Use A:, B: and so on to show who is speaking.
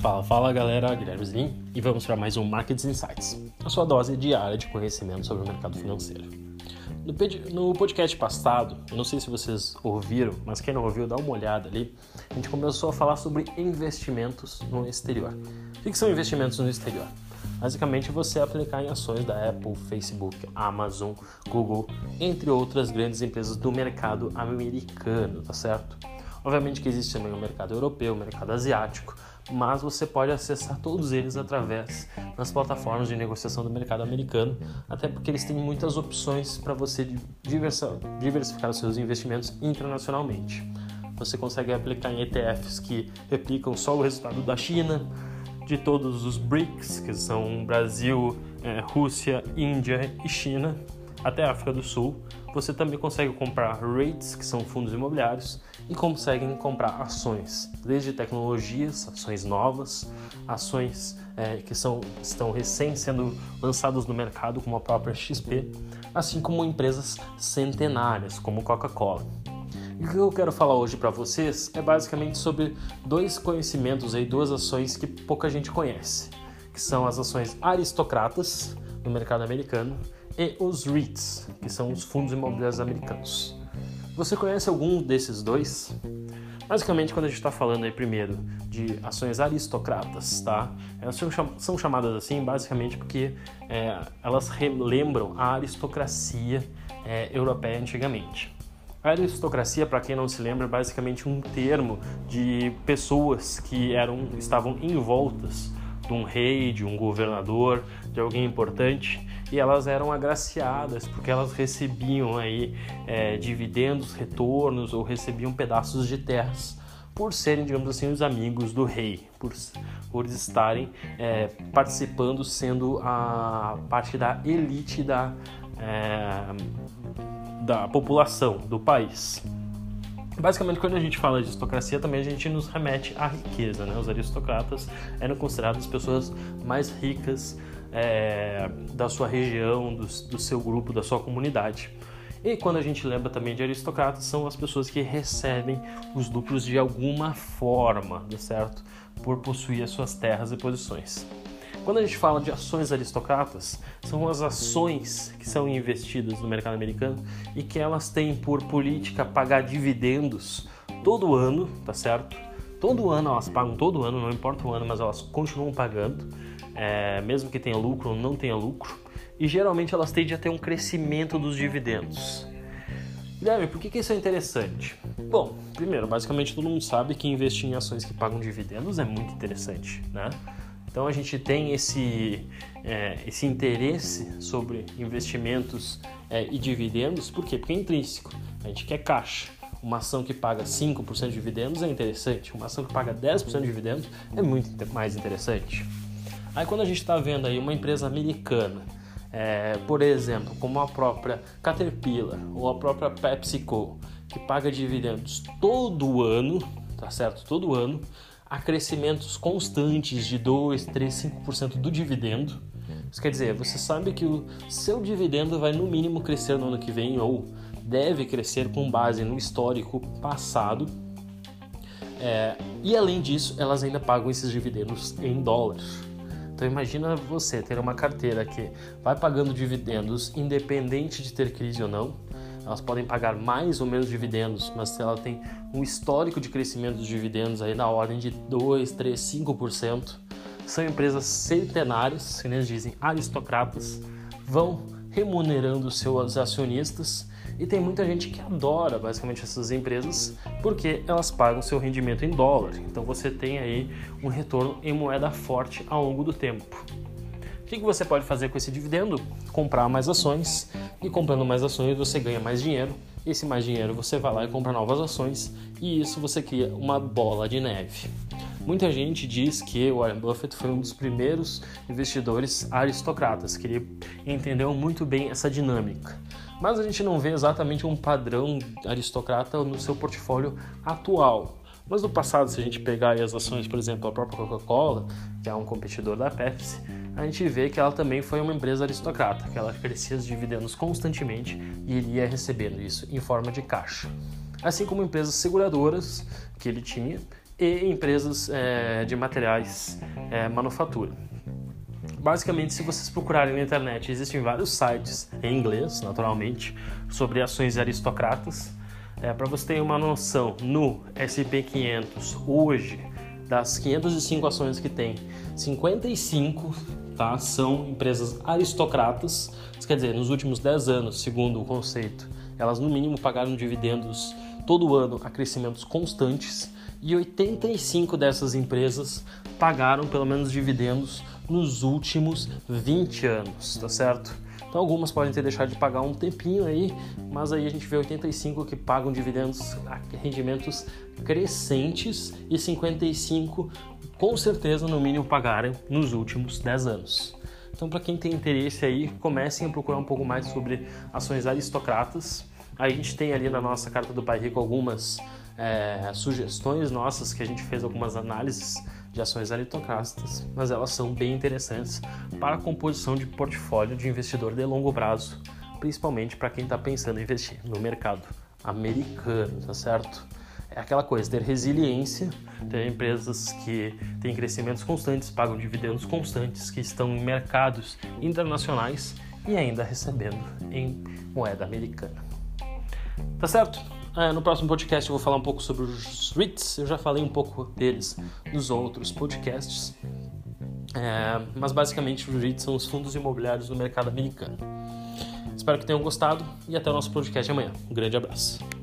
A: Fala, fala galera, Guilherme Zin e vamos para mais um Market Insights, a sua dose diária de conhecimento sobre o mercado financeiro. No podcast passado, eu não sei se vocês ouviram, mas quem não ouviu, dá uma olhada ali. A gente começou a falar sobre investimentos no exterior. O que são investimentos no exterior? Basicamente, você aplicar em ações da Apple, Facebook, Amazon, Google, entre outras grandes empresas do mercado americano, tá certo? Obviamente que existe também o mercado europeu, o mercado asiático, mas você pode acessar todos eles através das plataformas de negociação do mercado americano, até porque eles têm muitas opções para você diversificar os seus investimentos internacionalmente. Você consegue aplicar em ETFs que replicam só o resultado da China, de todos os BRICS, que são Brasil, é, Rússia, Índia e China, até a África do Sul. Você também consegue comprar REITs, que são fundos imobiliários, e conseguem comprar ações, desde tecnologias, ações novas, ações é, que são, estão recém sendo lançadas no mercado, como a própria XP, assim como empresas centenárias, como Coca-Cola. E o que eu quero falar hoje para vocês é basicamente sobre dois conhecimentos aí, duas ações que pouca gente conhece, que são as ações aristocratas no mercado americano e os REITs, que são os fundos imobiliários americanos. Você conhece algum desses dois? Basicamente, quando a gente está falando aí primeiro de ações aristocratas, tá? Elas são chamadas assim basicamente porque é, elas relembram a aristocracia é, europeia antigamente. A aristocracia, para quem não se lembra, é basicamente um termo de pessoas que eram, estavam envoltas de um rei, de um governador, de alguém importante, e elas eram agraciadas porque elas recebiam aí é, dividendos, retornos ou recebiam pedaços de terras por serem, digamos assim, os amigos do rei, por, por estarem é, participando, sendo a parte da elite da, é, da população do país. Basicamente, quando a gente fala de aristocracia, também a gente nos remete à riqueza. Né? Os aristocratas eram considerados as pessoas mais ricas é, da sua região, do, do seu grupo, da sua comunidade. E quando a gente lembra também de aristocratas, são as pessoas que recebem os lucros de alguma forma, certo? Por possuir as suas terras e posições. Quando a gente fala de ações aristocratas, são as ações que são investidas no mercado americano e que elas têm por política pagar dividendos todo ano, tá certo? Todo ano elas pagam, todo ano, não importa o ano, mas elas continuam pagando, é, mesmo que tenha lucro ou não tenha lucro. E geralmente elas tendem a ter um crescimento dos dividendos. Guilherme, por que, que isso é interessante? Bom, primeiro, basicamente todo mundo sabe que investir em ações que pagam dividendos é muito interessante, né? Então a gente tem esse, é, esse interesse sobre investimentos é, e dividendos, por quê? Porque é intrínseco, a gente quer caixa. Uma ação que paga 5% de dividendos é interessante, uma ação que paga 10% de dividendos é muito mais interessante. Aí quando a gente está vendo aí uma empresa americana, é, por exemplo, como a própria Caterpillar ou a própria PepsiCo, que paga dividendos todo ano, tá certo? Todo ano, a crescimentos constantes de 2, 3, 5% do dividendo. Isso quer dizer, você sabe que o seu dividendo vai no mínimo crescer no ano que vem ou deve crescer com base no histórico passado. É, e além disso, elas ainda pagam esses dividendos em dólares. Então imagina você ter uma carteira que vai pagando dividendos independente de ter crise ou não elas podem pagar mais ou menos dividendos, mas se ela tem um histórico de crescimento dos dividendos aí na ordem de 2, 3, 5%, são empresas centenárias, que eles dizem aristocratas, vão remunerando seus acionistas e tem muita gente que adora basicamente essas empresas porque elas pagam seu rendimento em dólar. Então você tem aí um retorno em moeda forte ao longo do tempo. O que você pode fazer com esse dividendo? Comprar mais ações e comprando mais ações você ganha mais dinheiro. Esse mais dinheiro você vai lá e compra novas ações e isso você cria uma bola de neve. Muita gente diz que Warren Buffett foi um dos primeiros investidores aristocratas, que ele entendeu muito bem essa dinâmica. Mas a gente não vê exatamente um padrão aristocrata no seu portfólio atual. Mas no passado, se a gente pegar as ações, por exemplo, a própria Coca-Cola, que é um competidor da Pepsi, a gente vê que ela também foi uma empresa aristocrata, que ela crescia os dividendos constantemente e iria recebendo isso em forma de caixa. assim como empresas seguradoras que ele tinha e empresas é, de materiais é, manufatura. Basicamente, se vocês procurarem na internet, existem vários sites em inglês, naturalmente, sobre ações aristocratas. É, Para você ter uma noção, no SP500 hoje, das 505 ações que tem, 55 tá, são empresas aristocratas. Isso quer dizer, nos últimos 10 anos, segundo o conceito, elas no mínimo pagaram dividendos todo ano a crescimentos constantes e 85 dessas empresas pagaram pelo menos dividendos nos últimos 20 anos, tá certo? Então algumas podem ter deixado de pagar um tempinho aí, mas aí a gente vê 85 que pagam dividendos, rendimentos crescentes e 55 com certeza no mínimo pagaram nos últimos 10 anos. Então para quem tem interesse aí, comecem a procurar um pouco mais sobre ações aristocratas. A gente tem ali na nossa carta do Pai Rico algumas é, sugestões nossas que a gente fez algumas análises de ações aristocratas, mas elas são bem interessantes para a composição de portfólio de investidor de longo prazo, principalmente para quem está pensando em investir no mercado americano, tá certo? É aquela coisa, ter resiliência, ter empresas que têm crescimentos constantes, pagam dividendos constantes, que estão em mercados internacionais e ainda recebendo em moeda americana. Tá certo? É, no próximo podcast eu vou falar um pouco sobre os REITs, eu já falei um pouco deles nos outros podcasts. É, mas basicamente os REITs são os fundos imobiliários do mercado americano. Espero que tenham gostado e até o nosso podcast amanhã. Um grande abraço.